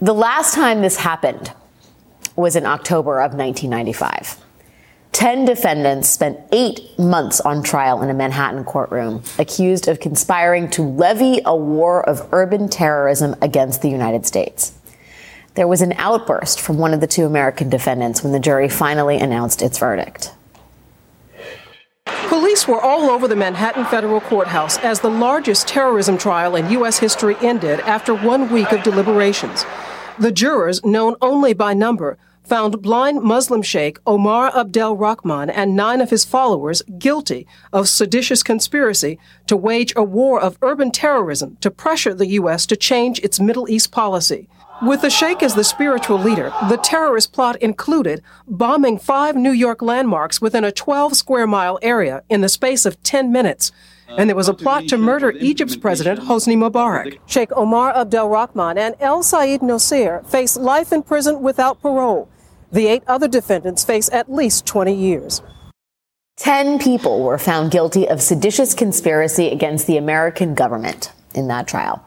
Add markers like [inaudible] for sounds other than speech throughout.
The last time this happened was in October of 1995. Ten defendants spent eight months on trial in a Manhattan courtroom, accused of conspiring to levy a war of urban terrorism against the United States. There was an outburst from one of the two American defendants when the jury finally announced its verdict. Police were all over the Manhattan federal courthouse as the largest terrorism trial in U.S. history ended after one week of deliberations. The jurors, known only by number, found blind Muslim sheikh Omar Abdel Rahman and nine of his followers guilty of seditious conspiracy to wage a war of urban terrorism to pressure the U.S. to change its Middle East policy. With the sheikh as the spiritual leader, the terrorist plot included bombing five New York landmarks within a 12 square mile area in the space of 10 minutes and there was a plot to murder Egypt's president, Hosni Mubarak. Sheikh Omar Abdel Rahman and El Sayed Nosair face life in prison without parole. The eight other defendants face at least 20 years. Ten people were found guilty of seditious conspiracy against the American government in that trial.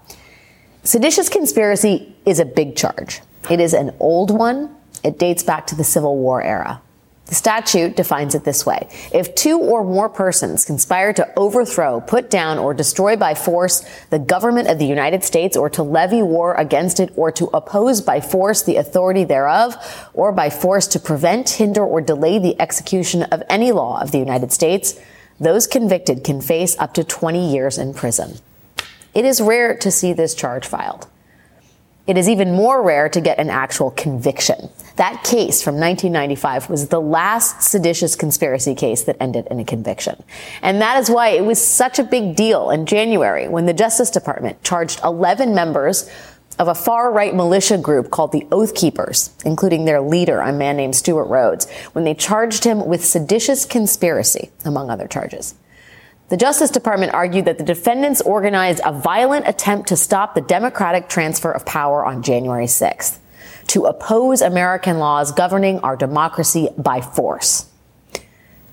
Seditious conspiracy is a big charge. It is an old one. It dates back to the Civil War era. The statute defines it this way. If two or more persons conspire to overthrow, put down, or destroy by force the government of the United States or to levy war against it or to oppose by force the authority thereof or by force to prevent, hinder, or delay the execution of any law of the United States, those convicted can face up to 20 years in prison. It is rare to see this charge filed. It is even more rare to get an actual conviction. That case from 1995 was the last seditious conspiracy case that ended in a conviction. And that is why it was such a big deal in January when the Justice Department charged 11 members of a far right militia group called the Oath Keepers, including their leader, a man named Stewart Rhodes, when they charged him with seditious conspiracy, among other charges. The Justice Department argued that the defendants organized a violent attempt to stop the democratic transfer of power on January 6th, to oppose American laws governing our democracy by force.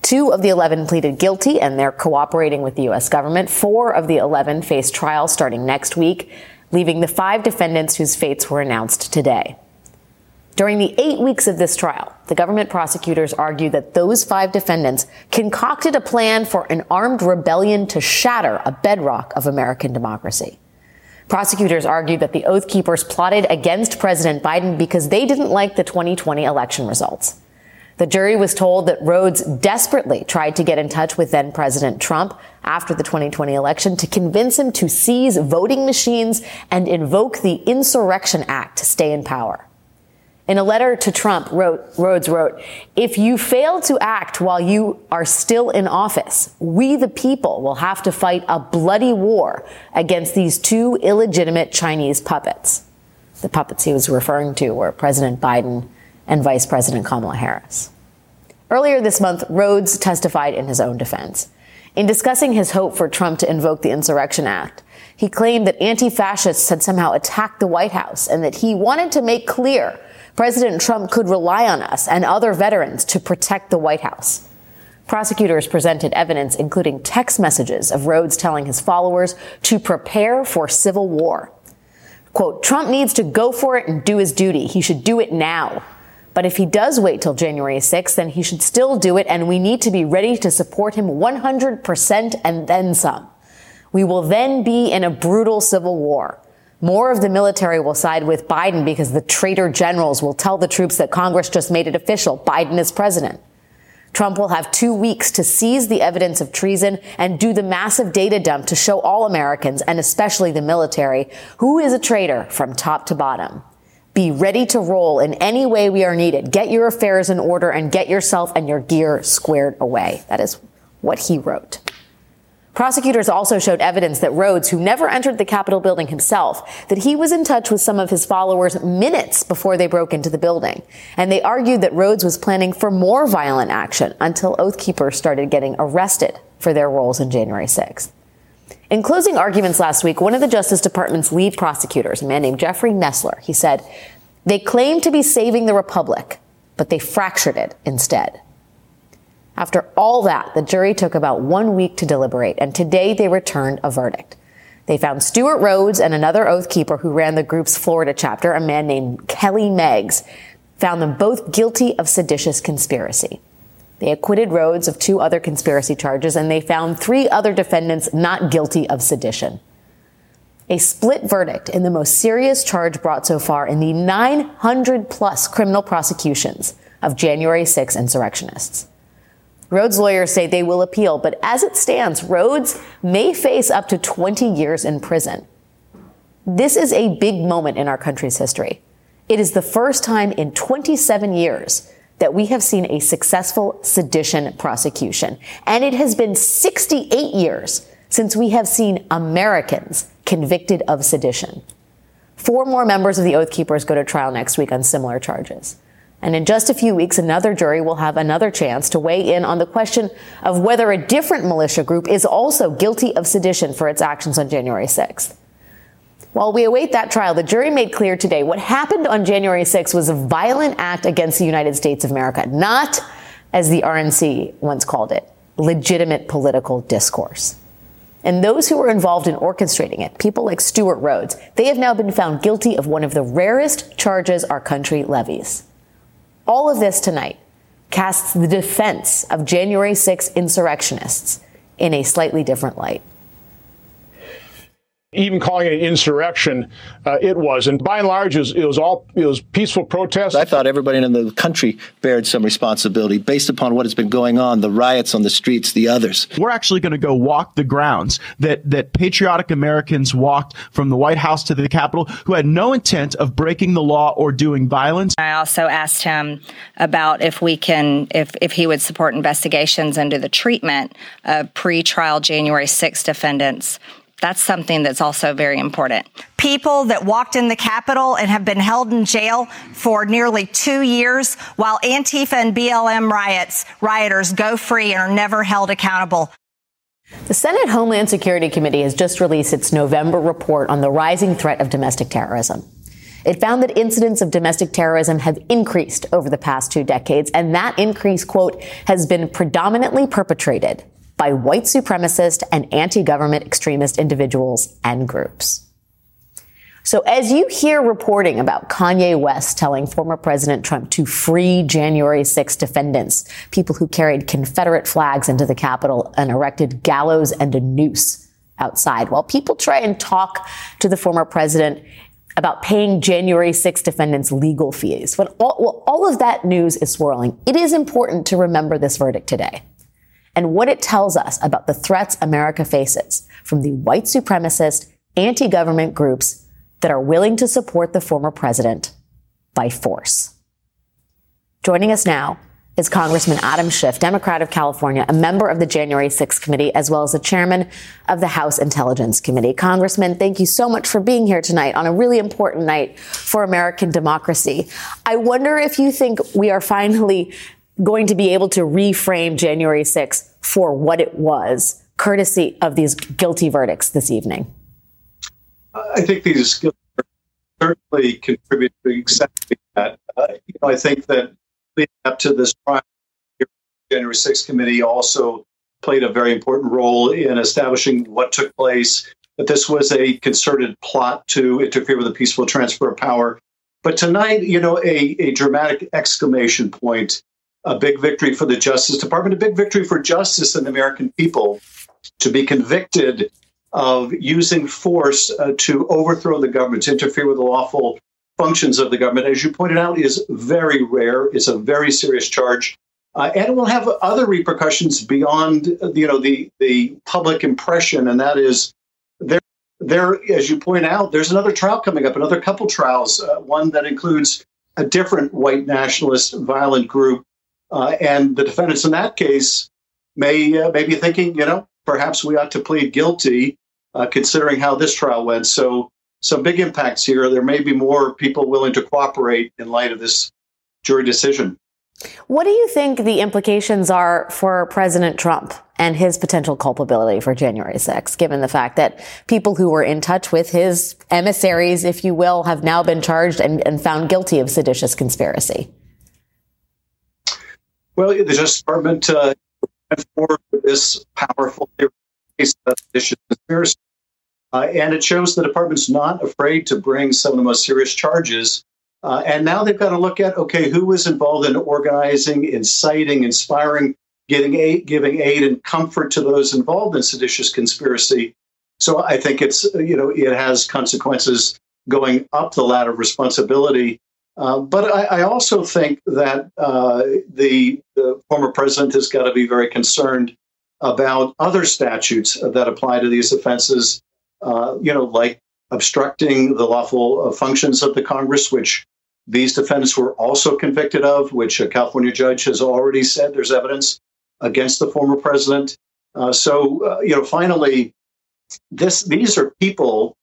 Two of the 11 pleaded guilty and they're cooperating with the U.S. government. Four of the 11 face trial starting next week, leaving the five defendants whose fates were announced today. During the eight weeks of this trial, the government prosecutors argued that those five defendants concocted a plan for an armed rebellion to shatter a bedrock of American democracy. Prosecutors argued that the Oath Keepers plotted against President Biden because they didn't like the 2020 election results. The jury was told that Rhodes desperately tried to get in touch with then President Trump after the 2020 election to convince him to seize voting machines and invoke the Insurrection Act to stay in power. In a letter to Trump, wrote, Rhodes wrote, if you fail to act while you are still in office, we the people will have to fight a bloody war against these two illegitimate Chinese puppets. The puppets he was referring to were President Biden and Vice President Kamala Harris. Earlier this month, Rhodes testified in his own defense. In discussing his hope for Trump to invoke the Insurrection Act, he claimed that anti-fascists had somehow attacked the White House and that he wanted to make clear President Trump could rely on us and other veterans to protect the White House. Prosecutors presented evidence, including text messages of Rhodes telling his followers to prepare for civil war. Quote, Trump needs to go for it and do his duty. He should do it now. But if he does wait till January 6th, then he should still do it, and we need to be ready to support him 100% and then some. We will then be in a brutal civil war. More of the military will side with Biden because the traitor generals will tell the troops that Congress just made it official. Biden is president. Trump will have two weeks to seize the evidence of treason and do the massive data dump to show all Americans, and especially the military, who is a traitor from top to bottom. Be ready to roll in any way we are needed. Get your affairs in order and get yourself and your gear squared away. That is what he wrote. Prosecutors also showed evidence that Rhodes, who never entered the Capitol building himself, that he was in touch with some of his followers minutes before they broke into the building. And they argued that Rhodes was planning for more violent action until Oath Keepers started getting arrested for their roles in January 6th. In closing arguments last week, one of the Justice Department's lead prosecutors, a man named Jeffrey Nestler, he said, they claim to be saving the republic, but they fractured it instead. After all that, the jury took about one week to deliberate, and today they returned a verdict. They found Stewart Rhodes and another oath keeper who ran the group's Florida chapter, a man named Kelly Meggs, found them both guilty of seditious conspiracy. They acquitted Rhodes of two other conspiracy charges, and they found three other defendants not guilty of sedition. A split verdict in the most serious charge brought so far in the 900 plus criminal prosecutions of January 6 insurrectionists. Rhodes lawyers say they will appeal, but as it stands, Rhodes may face up to 20 years in prison. This is a big moment in our country's history. It is the first time in 27 years that we have seen a successful sedition prosecution. And it has been 68 years since we have seen Americans convicted of sedition. Four more members of the Oath Keepers go to trial next week on similar charges. And in just a few weeks, another jury will have another chance to weigh in on the question of whether a different militia group is also guilty of sedition for its actions on January 6th. While we await that trial, the jury made clear today what happened on January 6th was a violent act against the United States of America, not, as the RNC once called it, legitimate political discourse. And those who were involved in orchestrating it, people like Stewart Rhodes, they have now been found guilty of one of the rarest charges our country levies all of this tonight casts the defense of January 6 insurrectionists in a slightly different light even calling it an insurrection, uh, it was. And by and large, it was, it was, all it was peaceful protests. I thought everybody in the country bared some responsibility based upon what has been going on, the riots on the streets, the others. We're actually going to go walk the grounds that that patriotic Americans walked from the White House to the Capitol, who had no intent of breaking the law or doing violence. I also asked him about if we can, if if he would support investigations into the treatment of pre-trial January 6 defendants that's something that's also very important. People that walked in the Capitol and have been held in jail for nearly two years while Antifa and BLM riots, rioters go free and are never held accountable. The Senate Homeland Security Committee has just released its November report on the rising threat of domestic terrorism. It found that incidents of domestic terrorism have increased over the past two decades, and that increase, quote, has been predominantly perpetrated by white supremacist and anti-government extremist individuals and groups. So as you hear reporting about Kanye West telling former President Trump to free January 6 defendants, people who carried Confederate flags into the Capitol and erected gallows and a noose outside, while people try and talk to the former president about paying January 6 defendants legal fees, when all, well, all of that news is swirling, it is important to remember this verdict today and what it tells us about the threats America faces from the white supremacist, anti-government groups that are willing to support the former president by force. Joining us now is Congressman Adam Schiff, Democrat of California, a member of the January 6th committee, as well as the chairman of the House Intelligence Committee. Congressman, thank you so much for being here tonight on a really important night for American democracy. I wonder if you think we are finally going to be able to reframe January 6th for what it was, courtesy of these guilty verdicts this evening? I think these certainly contribute to exactly that. Uh, you know, I think that leading up to this trial, the January 6th committee also played a very important role in establishing what took place, that this was a concerted plot to interfere with the peaceful transfer of power. But tonight, you know, a, a dramatic exclamation point a big victory for the Justice Department, a big victory for justice and the American people to be convicted of using force uh, to overthrow the government, to interfere with the lawful functions of the government, as you pointed out, is very rare. It's a very serious charge. Uh, and it will have other repercussions beyond, you know, the the public impression, and that is there. There, as you point out, there's another trial coming up, another couple trials, uh, one that includes a different white nationalist violent group uh, and the defendants in that case may uh, may be thinking, you know, perhaps we ought to plead guilty, uh, considering how this trial went. So, some big impacts here. There may be more people willing to cooperate in light of this jury decision. What do you think the implications are for President Trump and his potential culpability for January 6th, given the fact that people who were in touch with his emissaries, if you will, have now been charged and, and found guilty of seditious conspiracy? Well, the Justice Department uh, for this powerful case of seditious conspiracy. Uh, and it shows the department's not afraid to bring some of the most serious charges uh, and now they've got to look at okay, who was involved in organizing, inciting, inspiring, getting aid, giving aid and comfort to those involved in seditious conspiracy. So I think it's you know it has consequences going up the ladder of responsibility. Uh, but I, I, also think that uh, the, the former president has got to be very concerned about other statutes that apply to these offenses. Uh, you know, like obstructing the lawful uh, functions of the Congress, which these defendants were also convicted of, which a California judge has already said there's evidence against the former president. Uh, so, you know, finally, this these are people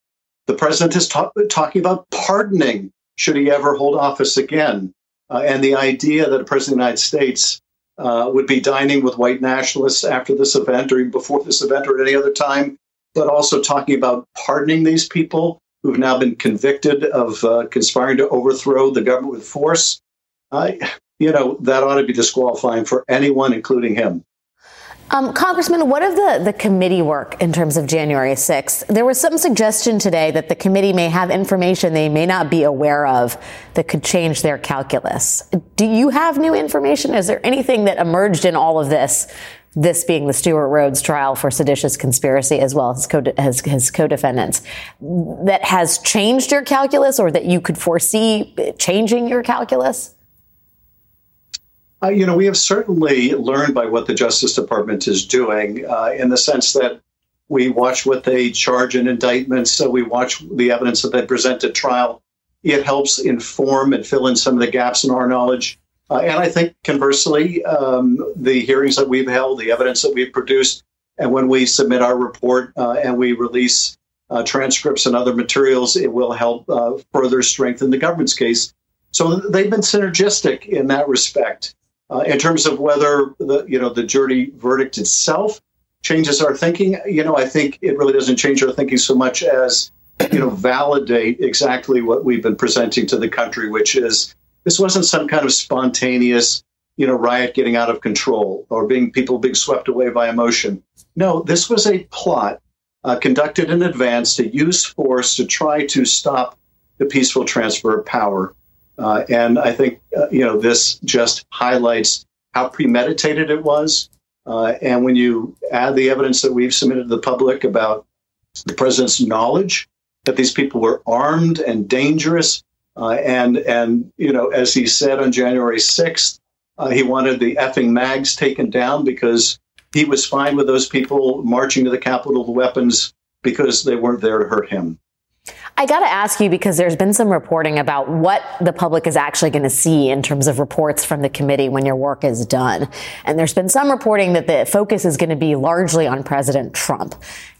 the president is ta- talking about pardoning should he ever hold office again. Uh, and the idea that a president of the United States uh, would be dining with white nationalists after this event or even before this event or at any other time, but also talking about pardoning these people who've now been convicted of uh, conspiring to overthrow the government with force, I, you know, that ought to be disqualifying for anyone, including him. Um, Congressman, what of the, the committee work in terms of January 6th? There was some suggestion today that the committee may have information they may not be aware of that could change their calculus. Do you have new information? Is there anything that emerged in all of this this being the Stewart Rhodes trial for seditious conspiracy as well as co- his, his co-defendants, that has changed your calculus or that you could foresee changing your calculus? Uh, you know, we have certainly learned by what the Justice Department is doing uh, in the sense that we watch what they charge in indictments, so we watch the evidence that they present at trial. It helps inform and fill in some of the gaps in our knowledge. Uh, and I think conversely, um, the hearings that we've held, the evidence that we've produced, and when we submit our report uh, and we release uh, transcripts and other materials, it will help uh, further strengthen the government's case. So they've been synergistic in that respect. Uh, in terms of whether the you know the jury verdict itself changes our thinking, you know, I think it really doesn't change our thinking so much as you know validate exactly what we've been presenting to the country, which is this wasn't some kind of spontaneous, you know, riot getting out of control or being people being swept away by emotion. No, this was a plot uh, conducted in advance to use force to try to stop the peaceful transfer of power. Uh, and I think, uh, you know, this just highlights how premeditated it was. Uh, and when you add the evidence that we've submitted to the public about the president's knowledge that these people were armed and dangerous, uh, and and you know, as he said on January 6th, uh, he wanted the effing mags taken down because he was fine with those people marching to the Capitol with weapons because they weren't there to hurt him. I got to ask you because there's been some reporting about what the public is actually going to see in terms of reports from the committee when your work is done. And there's been some reporting that the focus is going to be largely on President Trump.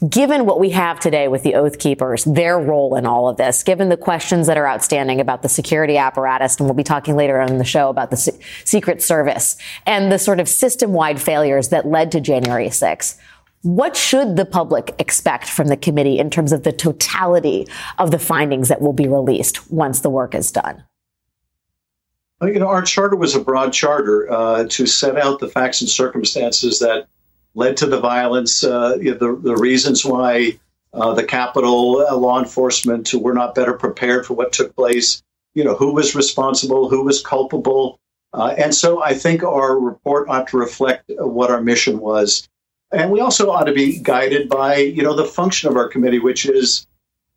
Given what we have today with the Oath Keepers, their role in all of this, given the questions that are outstanding about the security apparatus, and we'll be talking later on in the show about the Se- Secret Service and the sort of system wide failures that led to January 6th. What should the public expect from the committee in terms of the totality of the findings that will be released once the work is done? You know, our charter was a broad charter uh, to set out the facts and circumstances that led to the violence, uh, you know, the, the reasons why uh, the Capitol uh, law enforcement were not better prepared for what took place, you know, who was responsible, who was culpable. Uh, and so I think our report ought to reflect what our mission was. And we also ought to be guided by, you know, the function of our committee, which is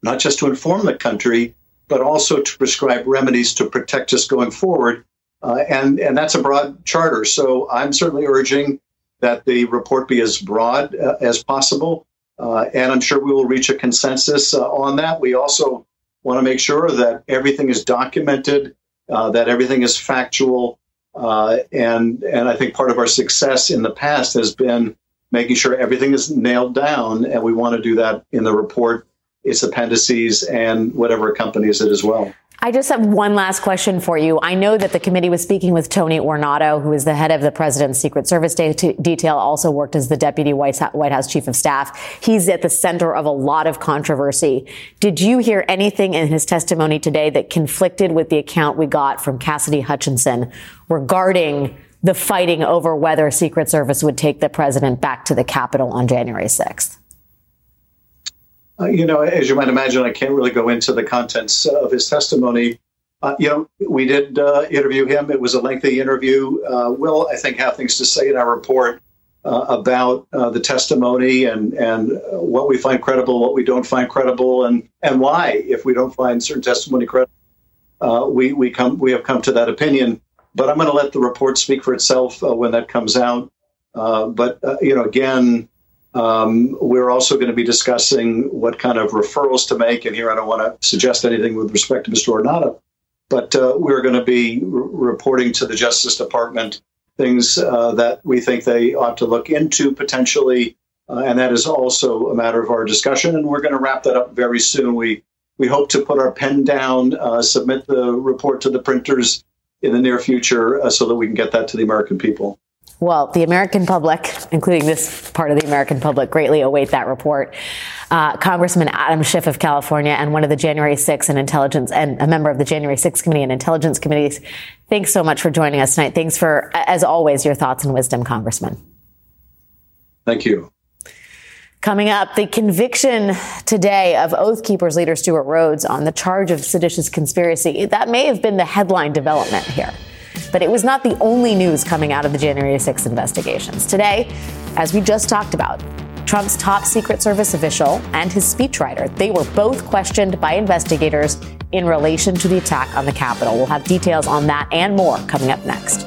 not just to inform the country, but also to prescribe remedies to protect us going forward. Uh, and, and that's a broad charter. So I'm certainly urging that the report be as broad uh, as possible. Uh, and I'm sure we will reach a consensus uh, on that. We also want to make sure that everything is documented, uh, that everything is factual. Uh, and, and I think part of our success in the past has been making sure everything is nailed down. And we want to do that in the report, its appendices, and whatever accompanies it as well. I just have one last question for you. I know that the committee was speaking with Tony Ornato, who is the head of the president's Secret Service de- detail, also worked as the deputy White House chief of staff. He's at the center of a lot of controversy. Did you hear anything in his testimony today that conflicted with the account we got from Cassidy Hutchinson regarding the fighting over whether Secret Service would take the president back to the Capitol on January 6th? Uh, you know, as you might imagine, I can't really go into the contents of his testimony. Uh, you know, we did uh, interview him. It was a lengthy interview. Uh, will, I think, have things to say in our report uh, about uh, the testimony and and what we find credible, what we don't find credible, and and why, if we don't find certain testimony credible, we we come we have come to that opinion. But I'm going to let the report speak for itself when that comes out. but you know, again, um, we're also going to be discussing what kind of referrals to make. And here I don't want to suggest anything with respect to Mr. Ornato, but uh, we're going to be reporting to the Justice Department things uh, that we think they ought to look into potentially. Uh, and that is also a matter of our discussion. And we're going to wrap that up very soon. We we hope to put our pen down, uh, submit the report to the printers in the near future, uh, so that we can get that to the American people. Well, the American public, including this part of the American public, greatly await that report. Uh, Congressman Adam Schiff of California and one of the January 6 and intelligence and a member of the January 6 committee and intelligence committees. Thanks so much for joining us tonight. Thanks for, as always, your thoughts and wisdom, Congressman. Thank you. Coming up, the conviction today of Oath Keepers leader Stewart Rhodes on the charge of seditious conspiracy. That may have been the headline development here. But it was not the only news coming out of the January 6 investigations. Today, as we just talked about, Trump's top Secret Service official and his speechwriter, they were both questioned by investigators in relation to the attack on the Capitol. We'll have details on that and more coming up next.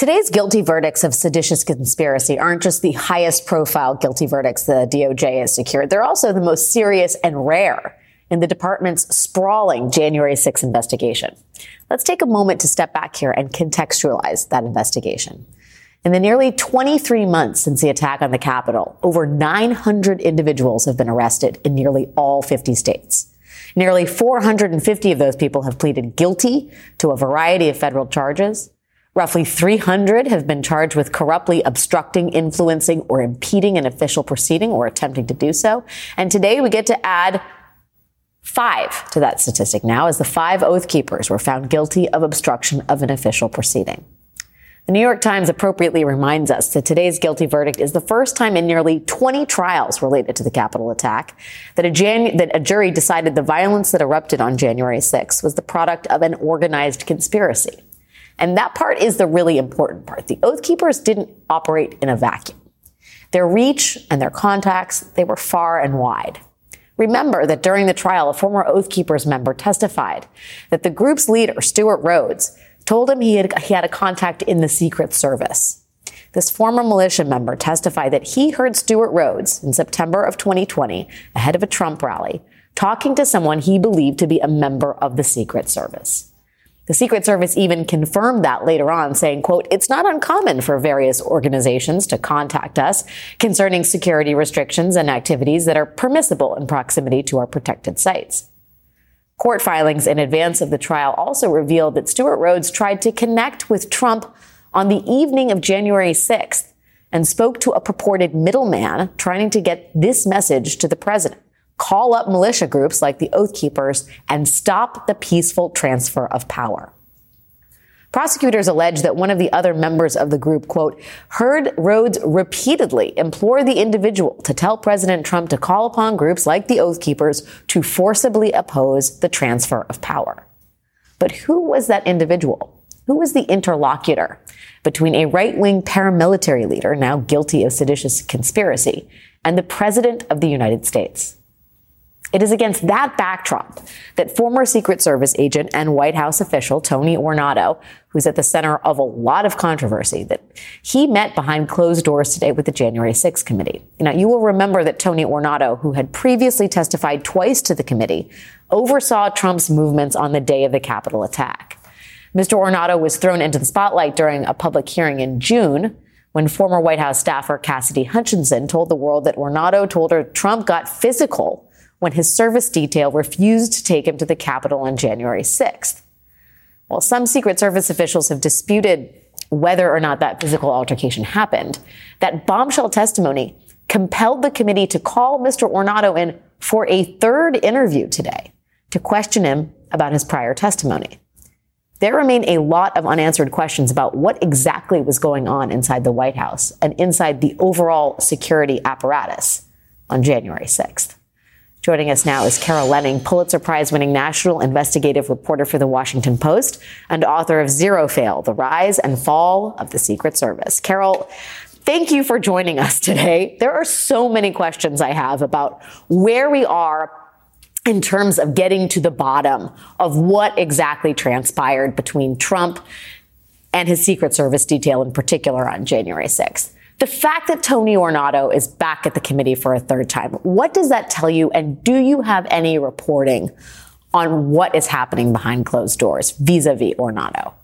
Today's guilty verdicts of seditious conspiracy aren't just the highest profile guilty verdicts the DOJ has secured. They're also the most serious and rare in the department's sprawling January 6 investigation. Let's take a moment to step back here and contextualize that investigation. In the nearly 23 months since the attack on the Capitol, over 900 individuals have been arrested in nearly all 50 states. Nearly 450 of those people have pleaded guilty to a variety of federal charges. Roughly 300 have been charged with corruptly obstructing, influencing, or impeding an official proceeding or attempting to do so. And today we get to add five to that statistic now as the five oath keepers were found guilty of obstruction of an official proceeding. The New York Times appropriately reminds us that today's guilty verdict is the first time in nearly 20 trials related to the Capitol attack that a, Jan- that a jury decided the violence that erupted on January 6 was the product of an organized conspiracy. And that part is the really important part. The Oath Keepers didn't operate in a vacuum. Their reach and their contacts, they were far and wide. Remember that during the trial, a former Oath Keepers member testified that the group's leader, Stewart Rhodes, told him he had, he had a contact in the Secret Service. This former militia member testified that he heard Stewart Rhodes in September of 2020, ahead of a Trump rally, talking to someone he believed to be a member of the Secret Service. The Secret Service even confirmed that later on, saying, quote, it's not uncommon for various organizations to contact us concerning security restrictions and activities that are permissible in proximity to our protected sites. Court filings in advance of the trial also revealed that Stewart Rhodes tried to connect with Trump on the evening of January 6th and spoke to a purported middleman trying to get this message to the president call up militia groups like the Oath Keepers, and stop the peaceful transfer of power. Prosecutors allege that one of the other members of the group, quote, heard Rhodes repeatedly implore the individual to tell President Trump to call upon groups like the Oath Keepers to forcibly oppose the transfer of power. But who was that individual? Who was the interlocutor between a right wing paramilitary leader, now guilty of seditious conspiracy, and the President of the United States? It is against that backdrop that former Secret Service agent and White House official Tony Ornato, who's at the center of a lot of controversy, that he met behind closed doors today with the January 6th committee. Now, you will remember that Tony Ornato, who had previously testified twice to the committee, oversaw Trump's movements on the day of the Capitol attack. Mr. Ornato was thrown into the spotlight during a public hearing in June when former White House staffer Cassidy Hutchinson told the world that Ornato told her Trump got physical when his service detail refused to take him to the Capitol on January 6th. While some Secret Service officials have disputed whether or not that physical altercation happened, that bombshell testimony compelled the committee to call Mr. Ornato in for a third interview today to question him about his prior testimony. There remain a lot of unanswered questions about what exactly was going on inside the White House and inside the overall security apparatus on January 6th. Joining us now is Carol Leonnig, Pulitzer Prize winning national investigative reporter for the Washington Post and author of Zero Fail The Rise and Fall of the Secret Service. Carol, thank you for joining us today. There are so many questions I have about where we are in terms of getting to the bottom of what exactly transpired between Trump and his Secret Service detail in particular on January 6th. The fact that Tony Ornato is back at the committee for a third time, what does that tell you? And do you have any reporting on what is happening behind closed doors vis-a-vis Ornato?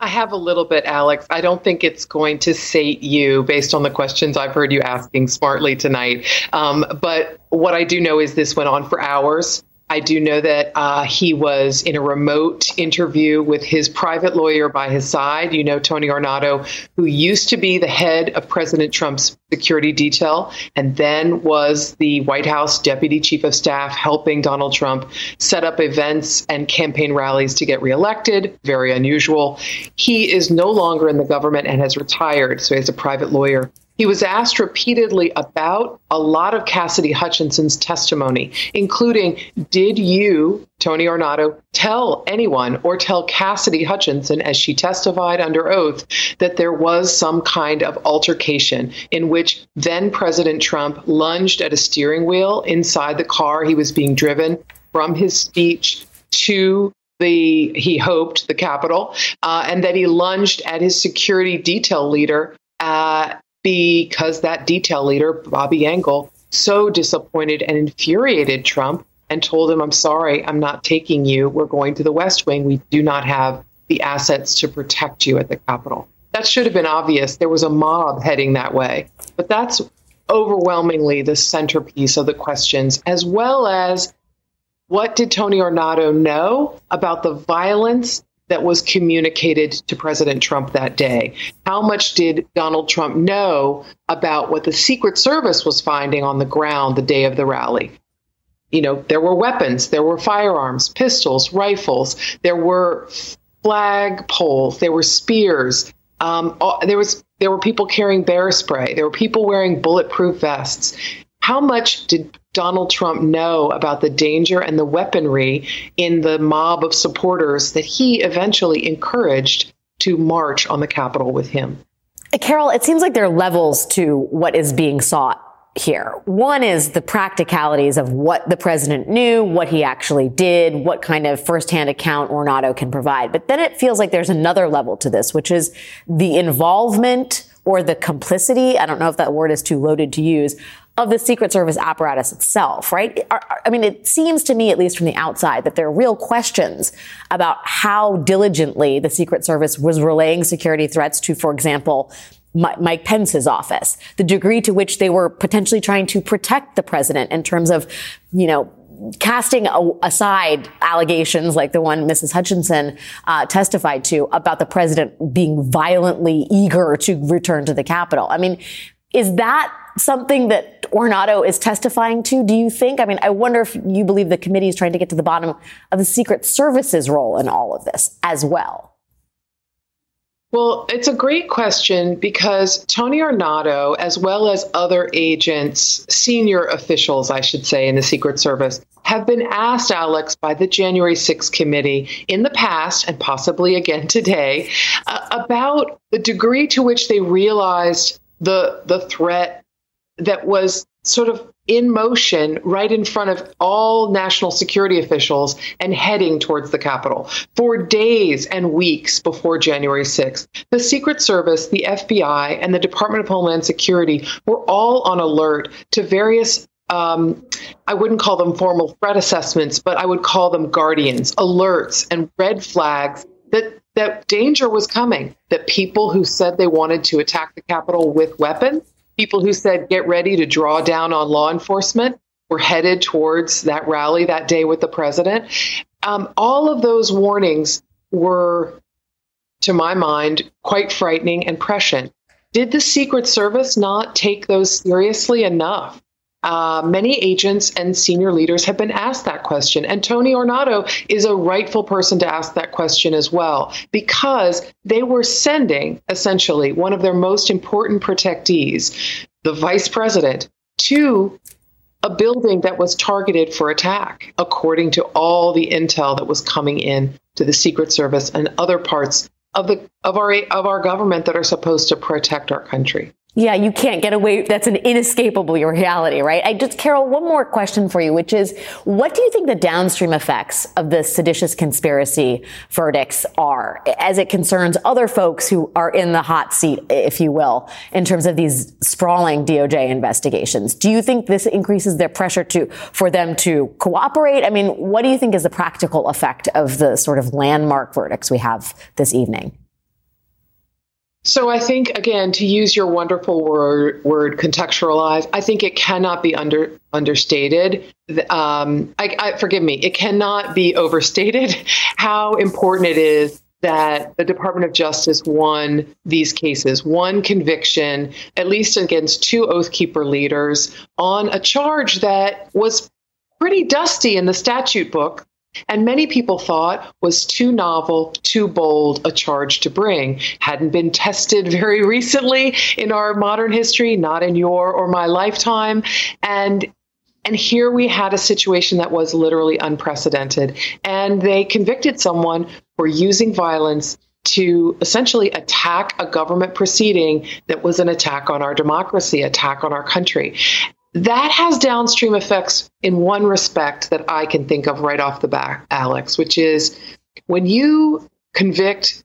I have a little bit, Alex. I don't think it's going to sate you based on the questions I've heard you asking smartly tonight. Um, but what I do know is this went on for hours. I do know that uh, he was in a remote interview with his private lawyer by his side. You know, Tony Ornato, who used to be the head of President Trump's security detail and then was the White House deputy chief of staff helping Donald Trump set up events and campaign rallies to get reelected. Very unusual. He is no longer in the government and has retired, so he's a private lawyer. He was asked repeatedly about a lot of Cassidy Hutchinson's testimony, including Did you, Tony Ornato, tell anyone or tell Cassidy Hutchinson, as she testified under oath, that there was some kind of altercation in which then President Trump lunged at a steering wheel inside the car he was being driven from his speech to the he hoped the Capitol, uh, and that he lunged at his security detail leader uh, because that detail leader, Bobby Engel, so disappointed and infuriated Trump and told him, I'm sorry, I'm not taking you. We're going to the West Wing. We do not have the assets to protect you at the Capitol. That should have been obvious. There was a mob heading that way. But that's overwhelmingly the centerpiece of the questions, as well as what did Tony Ornato know about the violence that was communicated to President Trump that day? How much did Donald Trump know about what the Secret Service was finding on the ground the day of the rally? You know, there were weapons, there were firearms, pistols, rifles, there were flag poles, there were spears. Um, there was there were people carrying bear spray. There were people wearing bulletproof vests. How much did Donald Trump know about the danger and the weaponry in the mob of supporters that he eventually encouraged to march on the Capitol with him? Uh, Carol, it seems like there are levels to what is being sought here. One is the practicalities of what the president knew, what he actually did, what kind of firsthand account Ornato can provide. But then it feels like there's another level to this, which is the involvement or the complicity. I don't know if that word is too loaded to use of the Secret Service apparatus itself, right? I mean, it seems to me, at least from the outside, that there are real questions about how diligently the Secret Service was relaying security threats to, for example, Mike Pence's office, the degree to which they were potentially trying to protect the president in terms of, you know, casting aside allegations like the one Mrs. Hutchinson uh, testified to about the president being violently eager to return to the Capitol. I mean, is that something that Ornato is testifying to, do you think? I mean, I wonder if you believe the committee is trying to get to the bottom of the Secret Service's role in all of this as well. Well, it's a great question because Tony Ornato, as well as other agents, senior officials, I should say, in the Secret Service, have been asked, Alex, by the January 6th committee in the past and possibly again today uh, about the degree to which they realized the the threat that was sort of in motion right in front of all national security officials and heading towards the Capitol for days and weeks before January 6th. The Secret Service, the FBI, and the Department of Homeland Security were all on alert to various. Um, I wouldn't call them formal threat assessments, but I would call them guardians, alerts, and red flags that that danger was coming. That people who said they wanted to attack the Capitol with weapons people who said, get ready to draw down on law enforcement were headed towards that rally that day with the president. Um, all of those warnings were, to my mind, quite frightening and prescient. Did the Secret Service not take those seriously enough? Uh, many agents and senior leaders have been asked that question. And Tony Ornato is a rightful person to ask that question as well, because they were sending essentially one of their most important protectees, the vice president, to a building that was targeted for attack, according to all the intel that was coming in to the Secret Service and other parts of the of our of our government that are supposed to protect our country. Yeah, you can't get away. That's an inescapable reality, right? I just, Carol, one more question for you, which is, what do you think the downstream effects of the seditious conspiracy verdicts are as it concerns other folks who are in the hot seat, if you will, in terms of these sprawling DOJ investigations? Do you think this increases their pressure to, for them to cooperate? I mean, what do you think is the practical effect of the sort of landmark verdicts we have this evening? So I think again to use your wonderful word word contextualize, I think it cannot be under understated. Um, I, I, forgive me, it cannot be overstated [laughs] how important it is that the Department of Justice won these cases, one conviction, at least against two Oath Keeper leaders, on a charge that was pretty dusty in the statute book and many people thought was too novel, too bold a charge to bring. Hadn't been tested [laughs] very recently in our modern history, not in your or my lifetime. And and here we had a situation that was literally unprecedented. And they convicted someone for using violence to essentially attack a government proceeding that was an attack on our democracy, attack on our country. That has downstream effects in one respect that I can think of right off the bat, Alex, which is when you convict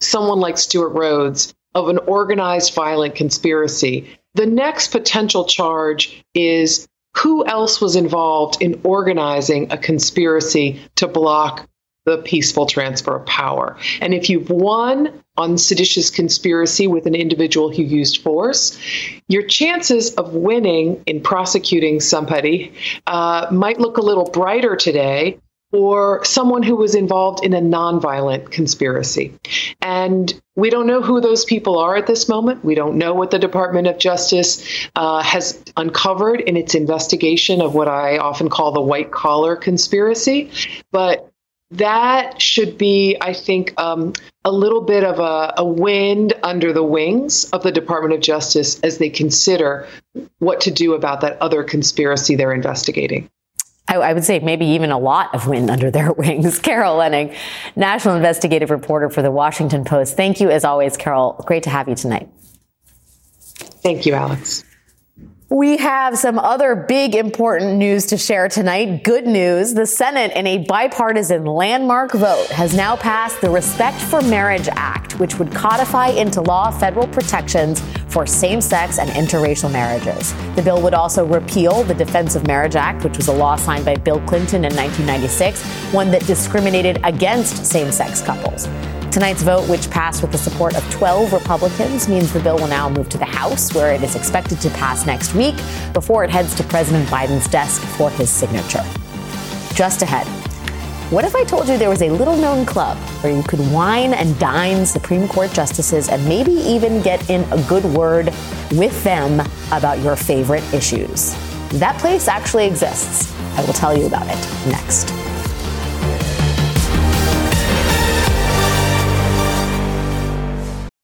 someone like Stewart Rhodes of an organized violent conspiracy, the next potential charge is who else was involved in organizing a conspiracy to block the peaceful transfer of power. And if you've won on seditious conspiracy with an individual who used force, your chances of winning in prosecuting somebody uh, might look a little brighter today or someone who was involved in a nonviolent conspiracy. And we don't know who those people are at this moment. We don't know what the Department of Justice uh, has uncovered in its investigation of what I often call the white collar conspiracy. But that should be, I think, um, a little bit of a, a, wind under the wings of the Department of Justice as they consider what to do about that other conspiracy they're investigating. I, I would say maybe even a lot of wind [laughs] under their wings. Carol Leonnig, national investigative reporter for the Washington Post. Thank you, as always, Carol. Great to have you tonight. Thank you, Alex. We have some other big important news to share tonight. Good news. The Senate, in a bipartisan landmark vote, has now passed the Respect for Marriage Act, which would codify into law federal protections for same sex and interracial marriages. The bill would also repeal the Defense of Marriage Act, which was a law signed by Bill Clinton in 1996, one that discriminated against same sex couples. Tonight's vote, which passed with the support of 12 Republicans, means the bill will now move to the House, where it is expected to pass next week before it heads to President Biden's desk for his signature. Just ahead. What if I told you there was a little known club where you could wine and dine Supreme Court justices and maybe even get in a good word with them about your favorite issues? That place actually exists. I will tell you about it next.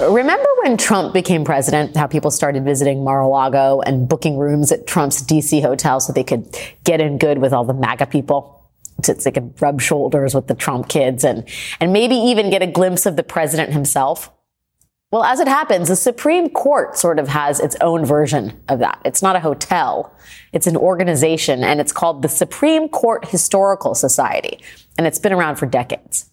Remember when Trump became president, how people started visiting Mar-a-Lago and booking rooms at Trump's DC hotel so they could get in good with all the MAGA people? So they could rub shoulders with the Trump kids and, and maybe even get a glimpse of the president himself. Well, as it happens, the Supreme Court sort of has its own version of that. It's not a hotel. It's an organization and it's called the Supreme Court Historical Society. And it's been around for decades.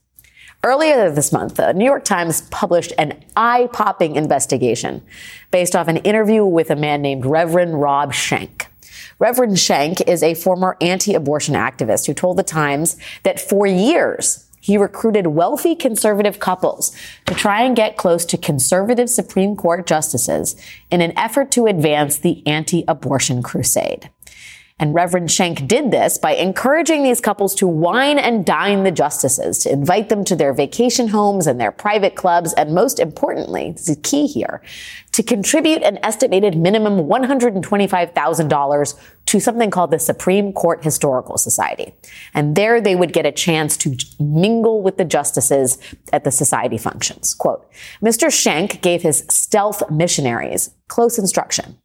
Earlier this month, the New York Times published an eye popping investigation based off an interview with a man named Reverend Rob Schenck. Reverend Schenck is a former anti abortion activist who told the Times that for years, he recruited wealthy conservative couples to try and get close to conservative Supreme Court justices in an effort to advance the anti abortion crusade. And Reverend Schenck did this by encouraging these couples to wine and dine the justices, to invite them to their vacation homes and their private clubs, and most importantly, this is key here, to contribute an estimated minimum $125,000 to something called the Supreme Court Historical Society. And there they would get a chance to mingle with the justices at the society functions. Quote, Mr. Schenck gave his stealth missionaries close instruction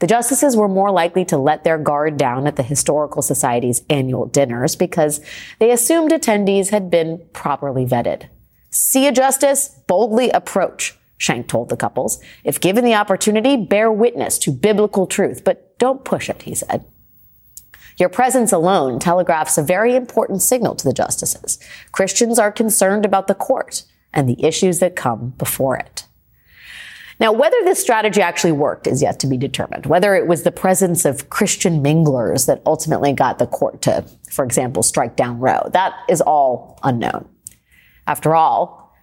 the justices were more likely to let their guard down at the Historical Society's annual dinners because they assumed attendees had been properly vetted. See a justice, boldly approach, Schenck told the couples. If given the opportunity, bear witness to biblical truth, but don't push it, he said. Your presence alone telegraphs a very important signal to the justices. Christians are concerned about the court and the issues that come before it. Now, whether this strategy actually worked is yet to be determined. Whether it was the presence of Christian minglers that ultimately got the court to, for example, strike down Roe, that is all unknown. After all,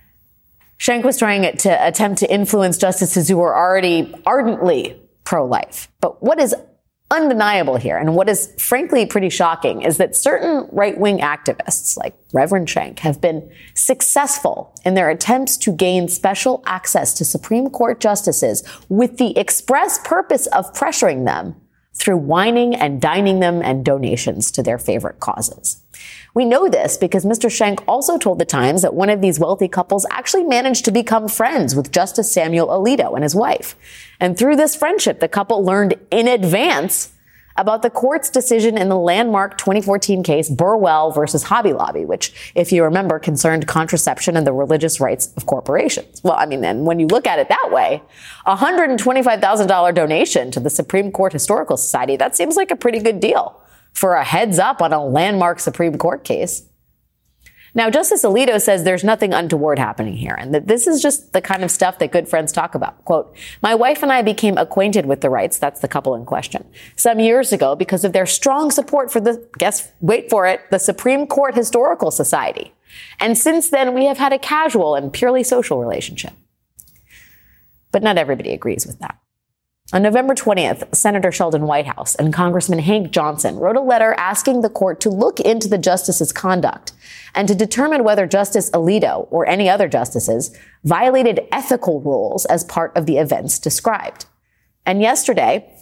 Schenck was trying to attempt to influence justices who were already ardently pro-life. But what is undeniable here, and what is frankly pretty shocking, is that certain right wing activists, like Reverend Schenck, have been successful in their attempts to gain special access to Supreme Court justices with the express purpose of pressuring them through whining and dining them and donations to their favorite causes. We know this because Mr. Schenck also told the Times that one of these wealthy couples actually managed to become friends with Justice Samuel Alito and his wife. And through this friendship, the couple learned in advance about the court's decision in the landmark 2014 case Burwell versus Hobby Lobby, which, if you remember, concerned contraception and the religious rights of corporations. Well, I mean, and when you look at it that way, a $125,000 donation to the Supreme Court Historical Society, that seems like a pretty good deal for a heads up on a landmark Supreme Court case. Now, Justice Alito says there's nothing untoward happening here and that this is just the kind of stuff that good friends talk about. Quote, my wife and I became acquainted with the Wrights. That's the couple in question, some years ago because of their strong support for the, guess, wait for it, the Supreme Court Historical Society. And since then, we have had a casual and purely social relationship. But not everybody agrees with that. On November 20th, Senator Sheldon Whitehouse and Congressman Hank Johnson wrote a letter asking the court to look into the justice's conduct and to determine whether Justice Alito or any other justices violated ethical rules as part of the events described. And yesterday,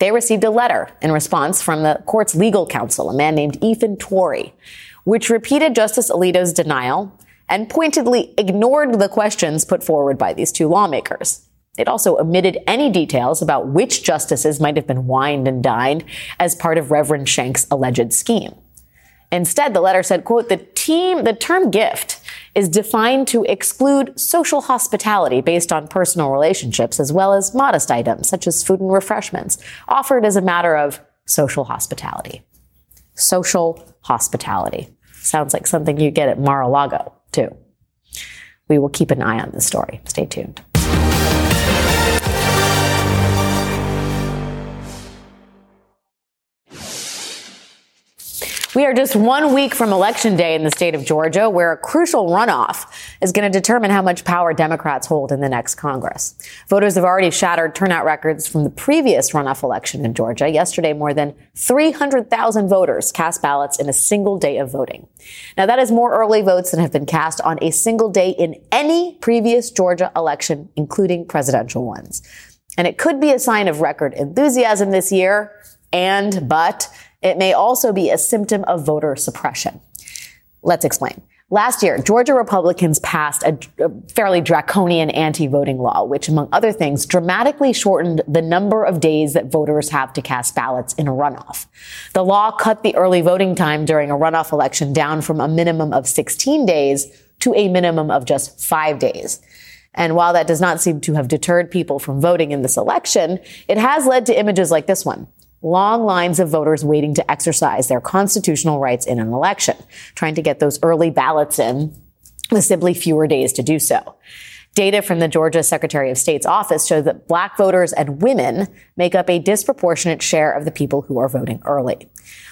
they received a letter in response from the court's legal counsel, a man named Ethan Torrey, which repeated Justice Alito's denial and pointedly ignored the questions put forward by these two lawmakers. It also omitted any details about which justices might have been wined and dined as part of Reverend Schenck's alleged scheme. Instead, the letter said, quote, the team, the term gift is defined to exclude social hospitality based on personal relationships as well as modest items such as food and refreshments offered as a matter of social hospitality. Social hospitality. Sounds like something you get at Mar-a-Lago, too. We will keep an eye on this story. Stay tuned. We are just one week from election day in the state of Georgia, where a crucial runoff is going to determine how much power Democrats hold in the next Congress. Voters have already shattered turnout records from the previous runoff election in Georgia. Yesterday, more than 300,000 voters cast ballots in a single day of voting. Now, that is more early votes than have been cast on a single day in any previous Georgia election, including presidential ones. And it could be a sign of record enthusiasm this year. And, but, it may also be a symptom of voter suppression. Let's explain. Last year, Georgia Republicans passed a, fairly draconian anti-voting law, which, among other things, dramatically shortened the number of days that voters have to cast ballots in a runoff. The law cut the early voting time during a runoff election down from a minimum of 16 days to a minimum of just five days. And while that does not seem to have deterred people from voting in this election, it has led to images like this one long lines of voters waiting to exercise their constitutional rights in an election, trying to get those early ballots in with simply fewer days to do so. Data from the Georgia Secretary of State's office show that black voters and women make up a disproportionate share of the people who are voting early.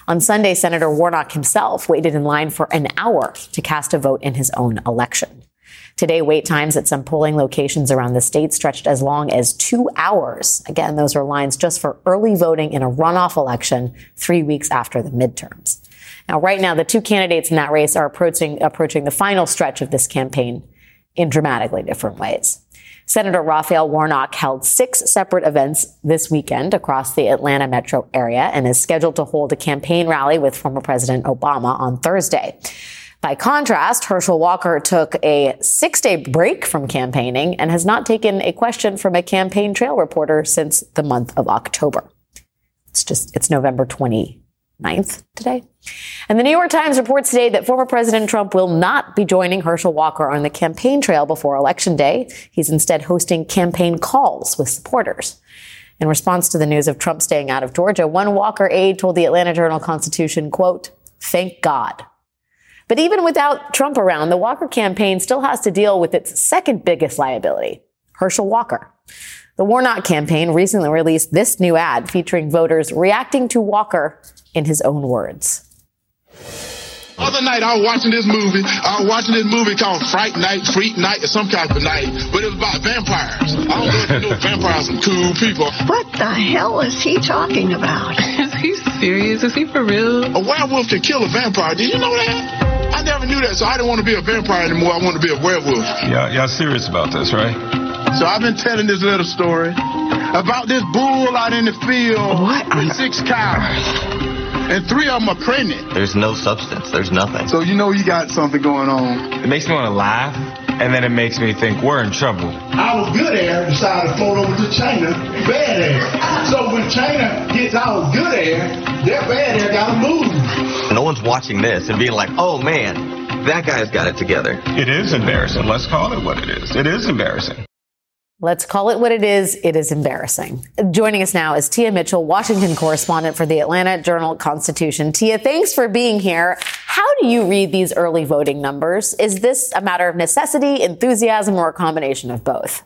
On Sunday, Senator Warnock himself waited in line for an hour to cast a vote in his own election. Today, wait times at some polling locations around the state stretched as long as two hours. Again, those are lines just for early voting in a runoff election three weeks after the midterms. Now, right now, the two candidates in that race are approaching, approaching the final stretch of this campaign in dramatically different ways. Senator Raphael Warnock held six separate events this weekend across the Atlanta metro area and is scheduled to hold a campaign rally with former President Obama on Thursday. By contrast, Herschel Walker took a six day break from campaigning and has not taken a question from a campaign trail reporter since the month of October. It's just, it's November 29th today. And the New York Times reports today that former President Trump will not be joining Herschel Walker on the campaign trail before Election Day. He's instead hosting campaign calls with supporters. In response to the news of Trump staying out of Georgia, one Walker aide told the Atlanta Journal Constitution, quote, thank God but even without Trump around, the Walker campaign still has to deal with its second biggest liability, Herschel Walker. The Warnock campaign recently released this new ad featuring voters reacting to Walker in his own words. Other night, I was watching this movie. I was watching this movie called Fright Night, Freak Night, or some kind of night, but it was about vampires. I don't know if you know vampires are cool people. What the hell is he talking about? [laughs] Is he serious? Is he for real? A werewolf can kill a vampire. Did you know that? I never knew that, so I didn't want to be a vampire anymore. I want to be a werewolf. Yeah, y'all serious about this, right? So I've been telling this little story about this bull out in the field what? with six cows. And three of them are pregnant. There's no substance. There's nothing. So you know you got something going on. It makes me want to laugh, and then it makes me think we're in trouble. Our good air decided to float over to China, bad air. So when China gets our good air, their bad air got to move. No one's watching this and being like, oh man, that guy's got it together. It is embarrassing. Let's call it what it is. It is embarrassing. Let's call it what it is. It is embarrassing. Joining us now is Tia Mitchell, Washington correspondent for the Atlanta Journal Constitution. Tia, thanks for being here. How do you read these early voting numbers? Is this a matter of necessity, enthusiasm, or a combination of both?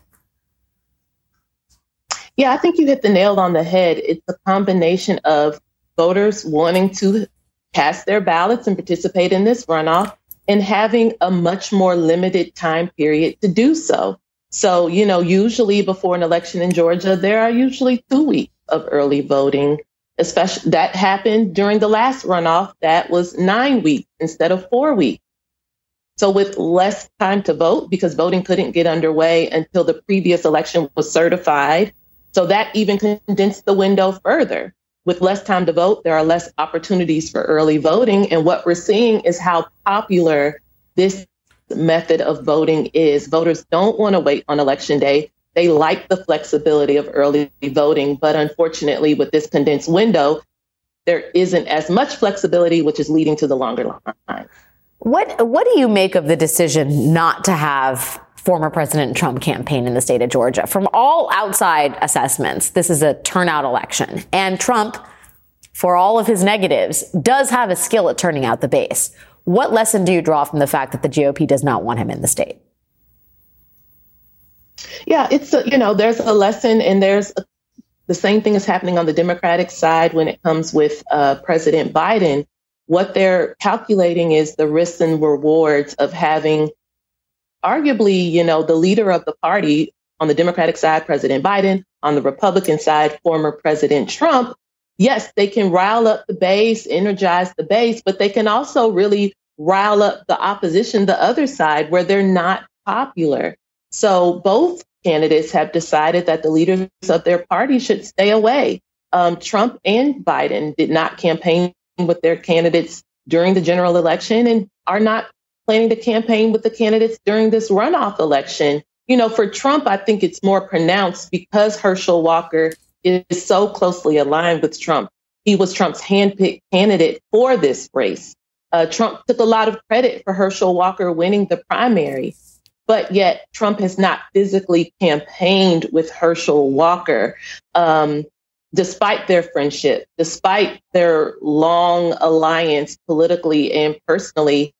Yeah, I think you hit the nail on the head. It's a combination of voters wanting to cast their ballots and participate in this runoff and having a much more limited time period to do so. So, you know, usually before an election in Georgia, there are usually two weeks of early voting. Especially that happened during the last runoff. That was nine weeks instead of four weeks. So, with less time to vote, because voting couldn't get underway until the previous election was certified. So, that even condensed the window further. With less time to vote, there are less opportunities for early voting. And what we're seeing is how popular this method of voting is. Voters don't want to wait on election day. They like the flexibility of early voting, but unfortunately, with this condensed window, there isn't as much flexibility, which is leading to the longer line. What What do you make of the decision not to have former President Trump campaign in the state of Georgia? From all outside assessments, this is a turnout election, and Trump, for all of his negatives, does have a skill at turning out the base. What lesson do you draw from the fact that the GOP does not want him in the state? Yeah, it's a, you know there's a lesson, and there's a, the same thing is happening on the Democratic side when it comes with uh, President Biden. What they're calculating is the risks and rewards of having, arguably, you know, the leader of the party on the Democratic side, President Biden, on the Republican side, former President Trump, yes, they can rile up the base, energize the base, but they can also really rile up the opposition, the other side, where they're not popular. So both candidates have decided that the leaders of their party should stay away. Um, Trump and Biden did not campaign with their candidates during the general election and are not planning to campaign with the candidates during this runoff election. You know, for Trump, I think it's more pronounced because Herschel Walker is so closely aligned with Trump. He was Trump's handpicked candidate for this race. Uh, Trump took a lot of credit for Herschel Walker winning the primary, but yet Trump has not physically campaigned with Herschel Walker. Um, despite their friendship, despite their long alliance politically and personally.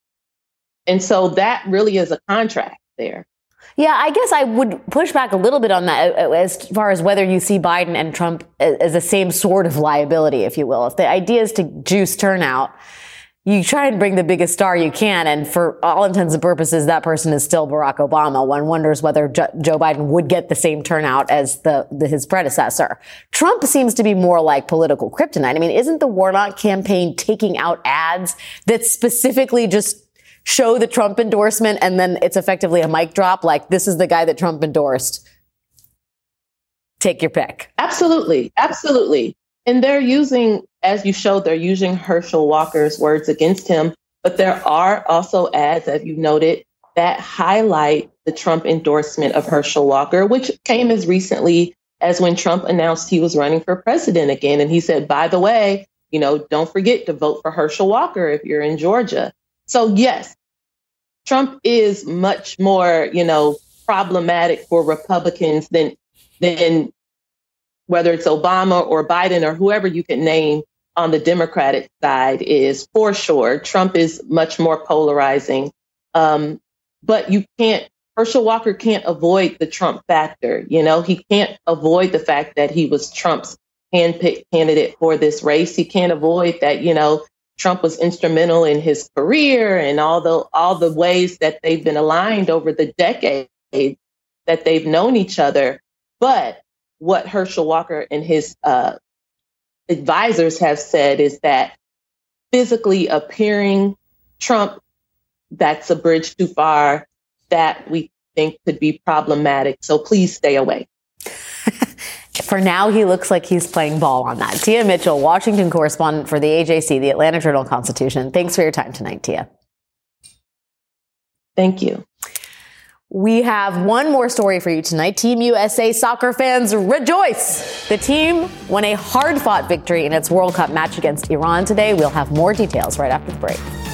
And so that really is a contract there. Yeah, I guess I would push back a little bit on that uh, uh, as far as whether you see Biden and Trump as the same sort of liability, if you will. If the idea is to juice turnout, you try and bring the biggest star you can. And for all intents and purposes, that person is still Barack Obama. One wonders whether Joe Biden would get the same turnout as the, the, his predecessor. Trump seems to be more like political kryptonite. I mean, isn't the Warnock campaign taking out ads that specifically just show the Trump endorsement and then it's effectively a mic drop like this is the guy that Trump endorsed. Take your pick. Absolutely. Absolutely. And they're using, as you showed, they're using Herschel Walker's words against him. But there are also ads, as you noted, that highlight the Trump endorsement of Herschel Walker, which came as recently as when Trump announced he was running for president again. And he said, by the way, you know, don't forget to vote for Herschel Walker if you're in Georgia. So, yes, Trump is much more, you know, problematic for Republicans than than whether it's Obama or Biden or whoever you can name on the Democratic side is for sure. Trump is much more polarizing. Um, but you can't, Herschel Walker can't avoid the Trump factor. You know, he can't avoid the fact that he was Trump's handpicked candidate for this race. He can't avoid that, you know, Trump was instrumental in his career and all the all the ways that they've been aligned over the decades that they've known each other. But what Herschel Walker and his uh, advisors have said is that physically appearing Trump, that's a bridge too far. That we think could be problematic. So please stay away. For now, he looks like he's playing ball on that. Tia Mitchell, Washington correspondent for the AJC, the Atlanta Journal Constitution. Thanks for your time tonight, Tia. Thank you. We have one more story for you tonight. Team USA soccer fans rejoice. The team won a hard fought victory in its World Cup match against Iran today. We'll have more details right after the break.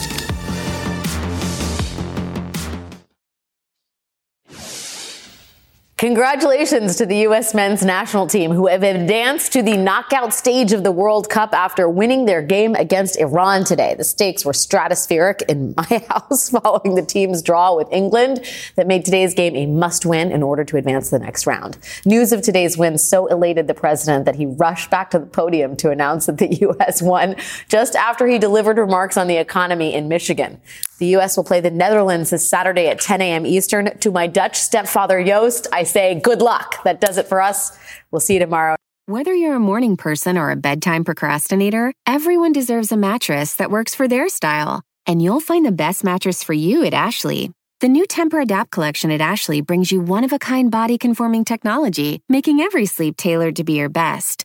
Congratulations to the U.S. men's national team who have advanced to the knockout stage of the World Cup after winning their game against Iran today. The stakes were stratospheric in my [laughs] house following the team's draw with England that made today's game a must win in order to advance the next round. News of today's win so elated the president that he rushed back to the podium to announce that the [laughs] U.S. won just after he delivered remarks on the economy in Michigan. The U.S. will play the Netherlands this Saturday at 10 a.m. Eastern. To my Dutch stepfather, Joost, I say good luck. That does it for us. We'll see you tomorrow. Whether you're a morning person or a bedtime procrastinator, everyone deserves a mattress that works for their style. And you'll find the best mattress for you at Ashley. The new Tempur-Adapt collection at Ashley brings you one of a kind body conforming technology, making every sleep tailored to be your best.